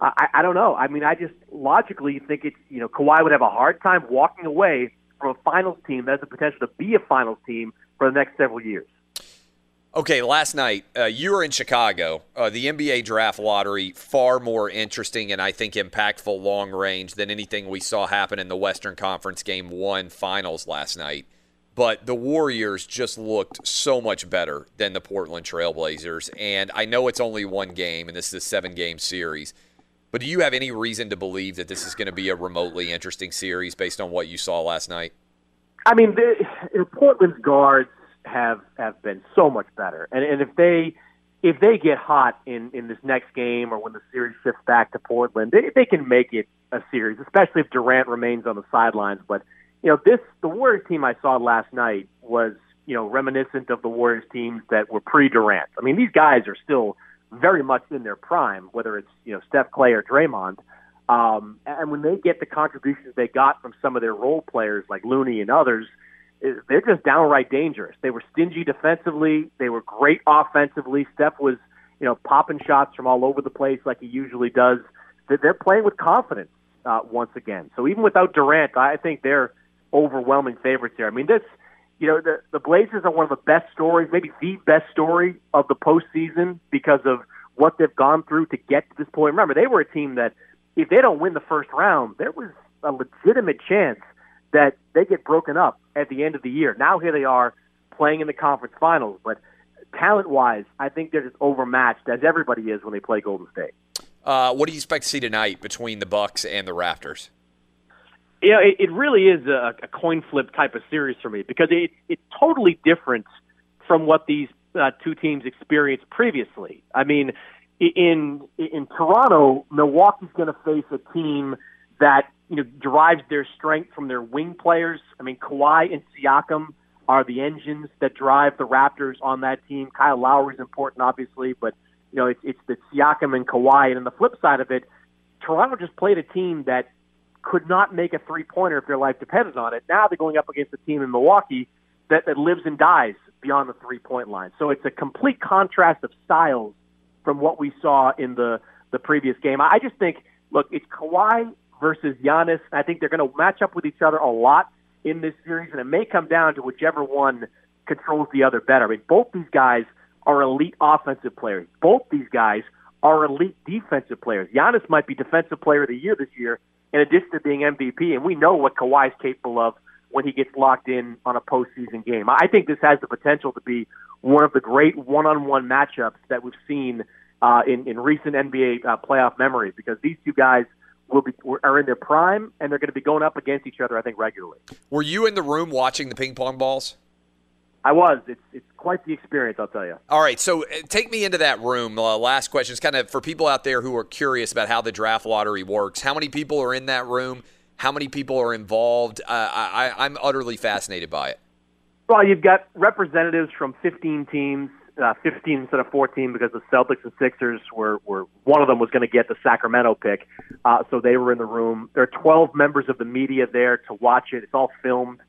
I, I don't know. I mean, I just logically think it's you know Kawhi would have a hard time walking away from a Finals team that has the potential to be a Finals team for the next several years. Okay, last night uh, you were in Chicago. Uh, the NBA draft lottery far more interesting and I think impactful long range than anything we saw happen in the Western Conference Game One Finals last night. But the Warriors just looked so much better than the Portland Trailblazers, and I know it's only one game and this is a seven-game series. But do you have any reason to believe that this is going to be a remotely interesting series based on what you saw last night? I mean, the, you know, Portland's guards have have been so much better, and and if they if they get hot in in this next game or when the series shifts back to Portland, they they can make it a series, especially if Durant remains on the sidelines. But you know, this the Warriors team I saw last night was you know reminiscent of the Warriors teams that were pre Durant. I mean, these guys are still very much in their prime, whether it's you know Steph Klay or Draymond. Um, and when they get the contributions they got from some of their role players like Looney and others, eh, they're just downright dangerous. They were stingy defensively. They were great offensively. Steph was, you know, popping shots from all over the place like he usually does. They're- playing with confidence uh, once again. So even without Durant, I think they're overwhelming favorites here. I mean, this, you know, the the Blazers are one of the best stories, maybe the best story of the postseason because of what they've gone through to get to this point. Remember, they were a team that if they don't win the first round, there was a legitimate chance that they get broken up at the end of the year. Now here they are playing in the conference finals, but talent wise, I think they're just overmatched as everybody is when they play Golden State. Uh, what do you expect to see tonight between the Bucks and the Raptors? You know, it, it really is a, a coin flip type of series for me because it, it's totally different from what these uh, two teams experienced previously. I mean, i- in in Toronto, Milwaukee's going to face a team that you know derives their strength from their wing players. I mean, Kawhi and Siakam are the engines that drive the Raptors on that team. Kyle Lowry's important, obviously, but you know it's it's the Siakam and Kawhi. And on the flip side of it, Toronto just played a team that could not make a three pointer if their life depended on it. Now they're going up against a team in Milwaukee that, that lives and dies beyond the three point line. So it's a complete contrast of styles from what we saw in the, the previous game. I just think, look, it's Kawhi versus Giannis. I think they're going to match up with each other a lot in this series, and it may come down to whichever one controls the other better. I mean, both these guys are elite offensive players. Both these guys are elite defensive players. Giannis might be defensive player of the year this year, in addition to being MVP, and we know what Kawhi's capable of when he gets locked in on a postseason game. I think this has the potential to be one of the great one-on-one matchups that we've seen uh, in in recent NBA uh, playoff memory because these two guys will be are in their prime and they're going to be going up against each other. I think regularly. Were you in the room watching the ping pong balls? I was. It's it's quite the experience, I'll tell you. All right, so uh, take me into that room. Uh, last question is kind of for people out there who are curious about how the draft lottery works. How many people are in that room? How many people are involved? Uh, I, I'm utterly fascinated by it. Well, you've got representatives from 15 teams, uh, 15 instead of 14 because the Celtics and Sixers were, were one of them was going to get the Sacramento pick, uh, so they were in the room. There are 12 members of the media there to watch it. It's all filmed.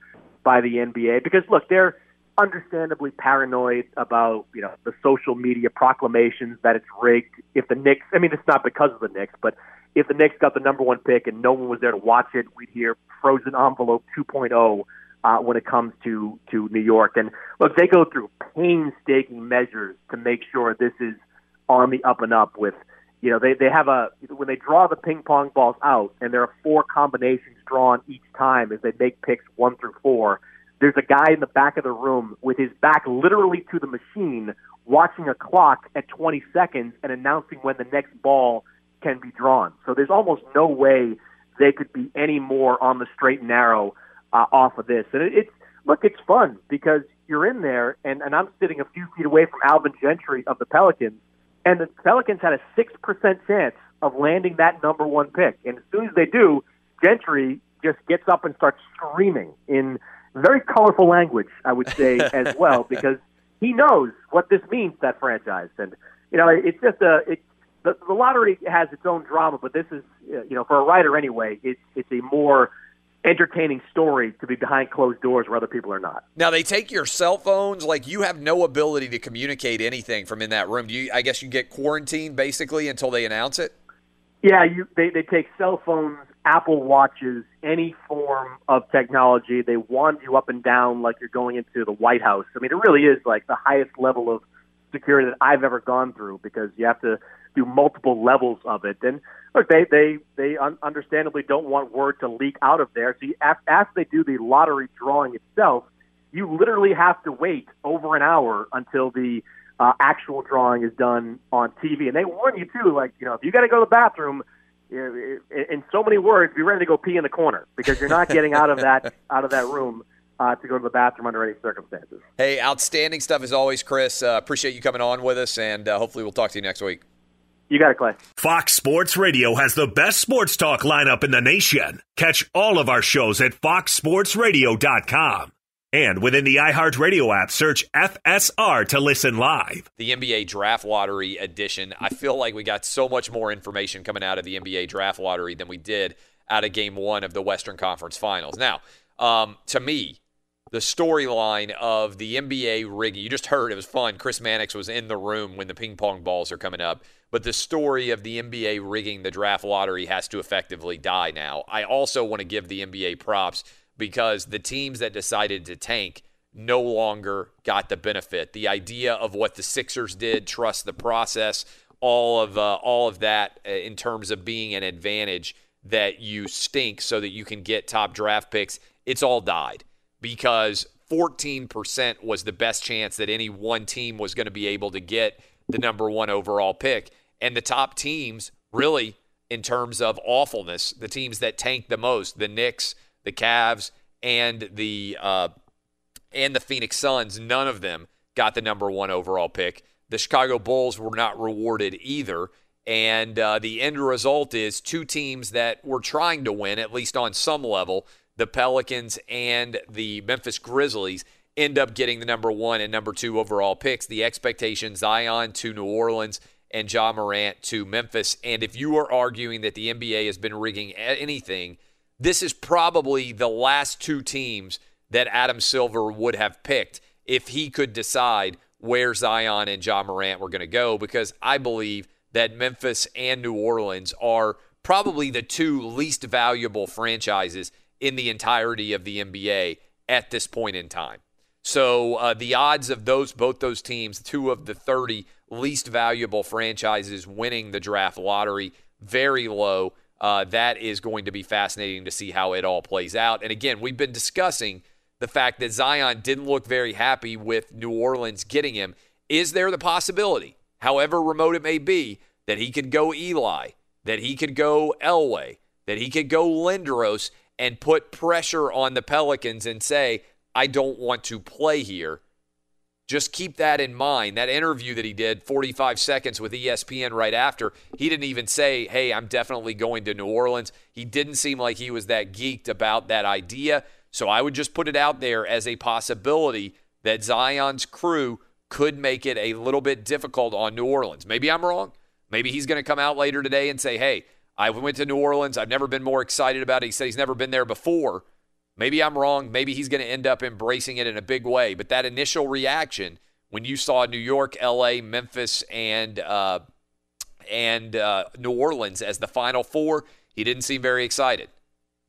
by the NBA because look, they're understandably paranoid about you know the social media proclamations that it's rigged. If the Knicks, I mean, it's not because of the Knicks, but if the Knicks got the number one pick and no one was there to watch it, we'd hear frozen envelope 2.0 uh, when it comes to to New York. And look, they go through painstaking measures to make sure this is on the up and up. With you know, they they have a when they draw the ping pong balls out, and there are four combinations drawn each time as they make picks one through four. There's a guy in the back of the room with his back literally to the machine, watching a clock at 20 seconds and announcing when the next ball can be drawn. So there's almost no way they could be any more on the straight and narrow uh, off of this. And it, it's look, it's fun because you're in there, and, and I'm sitting a few feet away from Alvin Gentry of the Pelicans, and the Pelicans had a six percent chance of landing that number one pick. And as soon as they do, Gentry just gets up and starts screaming in very colorful language, I would say as well, because he knows what this means to that franchise. And you know, it's just a it, the, the lottery has its own drama, but this is, uh, you know, for a writer anyway, it's it's a more entertaining story to be behind closed doors where other people are not. Now they take your cell phones, like you have no ability to communicate anything from in that room. Do you? I guess you get quarantined basically until they announce it. Yeah, you they they take cell phones, Apple watches, any form of technology. They wand you up and down like you're going into the White House. I mean, it really is like the highest level of security that I've ever gone through because you have to do multiple levels of it. And look, they they they un- understandably don't want word to leak out of there. So you, after they do the lottery drawing itself, you literally have to wait over an hour until the uh, actual drawing is done on TV. And they warn you too, like you know, if you got to go to the bathroom. In so many words, be ready to go pee in the corner because you're not getting out of that out of that room uh, to go to the bathroom under any circumstances. Hey, outstanding stuff as always, Chris. Uh, appreciate you coming on with us, and uh, hopefully we'll talk to you next week. You got it, Clay. Fox Sports Radio has the best sports talk lineup in the nation. Catch all of our shows at foxsportsradio.com. And within the iHeartRadio app, search FSR to listen live. The NBA Draft Lottery edition. I feel like we got so much more information coming out of the NBA Draft Lottery than we did out of game one of the Western Conference Finals. Now, um, to me, the storyline of the NBA rigging. You just heard it was fun. Chris Mannix was in the room when the ping pong balls are coming up. But the story of the NBA rigging the draft lottery has to effectively die now. I also want to give the NBA props because the teams that decided to tank no longer got the benefit. The idea of what the Sixers did, trust the process, all of uh, all of that uh, in terms of being an advantage that you stink so that you can get top draft picks, it's all died because 14% was the best chance that any one team was going to be able to get the number one overall pick. And the top teams, really, in terms of awfulness, the teams that tanked the most, the Knicks, the Cavs, and the uh, and the Phoenix Suns, none of them got the number one overall pick. The Chicago Bulls were not rewarded either. And uh, the end result is two teams that were trying to win, at least on some level, the Pelicans and the Memphis Grizzlies, end up getting the number one and number two overall picks. The expectation Zion to New Orleans and Ja Morant to Memphis. And if you are arguing that the NBA has been rigging anything, this is probably the last two teams that Adam Silver would have picked if he could decide where Zion and Ja Morant were going to go, because I believe that Memphis and New Orleans are probably the two least valuable franchises in the entirety of the NBA at this point in time. So uh, the odds of those both those teams, two of the 30 least valuable franchises winning the draft lottery, very low. Uh, that is going to be fascinating to see how it all plays out. And again, we've been discussing the fact that Zion didn't look very happy with New Orleans getting him. Is there the possibility, however remote it may be, that he could go Eli, that he could go Elway, that he could go Lindros and put pressure on the Pelicans and say, I don't want to play here. Just keep that in mind. That interview that he did, 45 seconds with ESPN right after, he didn't even say, Hey, I'm definitely going to New Orleans. He didn't seem like he was that geeked about that idea. So I would just put it out there as a possibility that Zion's crew could make it a little bit difficult on New Orleans. Maybe I'm wrong. Maybe he's going to come out later today and say, Hey, I went to New Orleans. I've never been more excited about it. He said he's never been there before. Maybe I'm wrong. Maybe he's going to end up embracing it in a big way. But that initial reaction when you saw New York, LA, Memphis, and uh, and uh, New Orleans as the final four, he didn't seem very excited.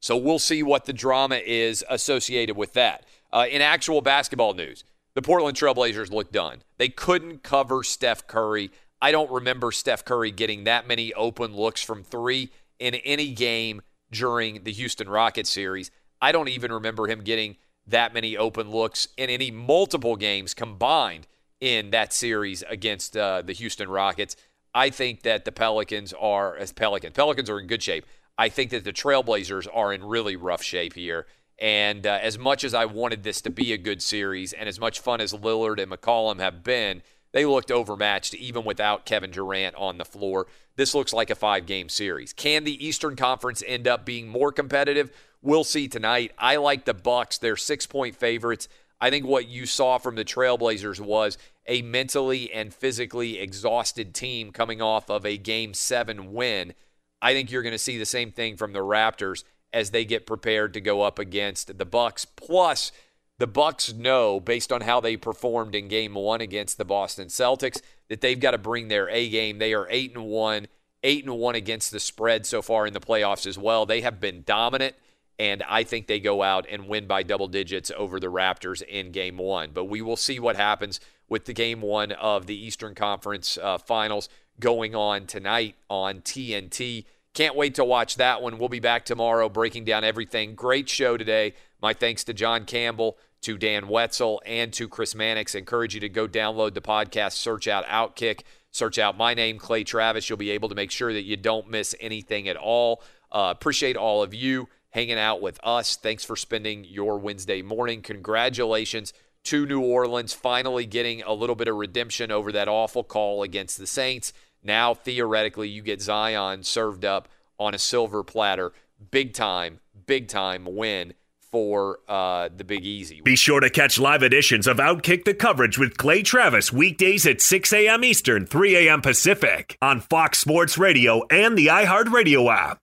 So we'll see what the drama is associated with that. Uh, in actual basketball news, the Portland Trailblazers look done. They couldn't cover Steph Curry. I don't remember Steph Curry getting that many open looks from three in any game during the Houston Rockets series. I don't even remember him getting that many open looks in any multiple games combined in that series against uh, the Houston Rockets. I think that the Pelicans are as Pelicans. Pelicans are in good shape. I think that the Trailblazers are in really rough shape here. And uh, as much as I wanted this to be a good series, and as much fun as Lillard and McCollum have been, they looked overmatched even without Kevin Durant on the floor. This looks like a five game series. Can the Eastern Conference end up being more competitive? We'll see tonight. I like the Bucks. They're six point favorites. I think what you saw from the Trailblazers was a mentally and physically exhausted team coming off of a game seven win. I think you're going to see the same thing from the Raptors as they get prepared to go up against the Bucks. Plus, the Bucks know based on how they performed in game 1 against the Boston Celtics that they've got to bring their A game. They are 8 and 1, 8 and 1 against the spread so far in the playoffs as well. They have been dominant and I think they go out and win by double digits over the Raptors in game 1. But we will see what happens with the game 1 of the Eastern Conference uh, Finals going on tonight on TNT. Can't wait to watch that one. We'll be back tomorrow breaking down everything. Great show today. My thanks to John Campbell, to Dan Wetzel, and to Chris Mannix. Encourage you to go download the podcast, search out Outkick, search out my name, Clay Travis. You'll be able to make sure that you don't miss anything at all. Uh, appreciate all of you hanging out with us. Thanks for spending your Wednesday morning. Congratulations to New Orleans, finally getting a little bit of redemption over that awful call against the Saints. Now, theoretically, you get Zion served up on a silver platter. Big time, big time win for uh, the Big Easy. Be sure to catch live editions of Outkick the coverage with Clay Travis weekdays at 6 a.m. Eastern, 3 a.m. Pacific on Fox Sports Radio and the iHeartRadio app.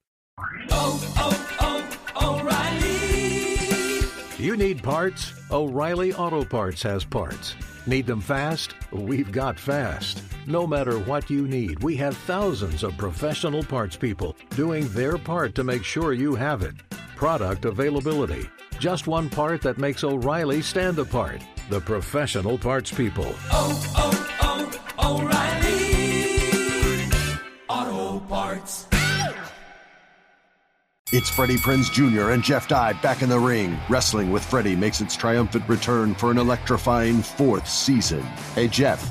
Oh, oh, oh, O'Reilly. You need parts? O'Reilly Auto Parts has parts. Need them fast? We've got fast. No matter what you need, we have thousands of professional parts people doing their part to make sure you have it. Product availability. Just one part that makes O'Reilly stand apart. The professional parts people. Oh, oh, oh, O'Reilly. Auto Parts. It's Freddie Prinze Jr. and Jeff Dye back in the ring. Wrestling with Freddie makes its triumphant return for an electrifying fourth season. Hey, Jeff.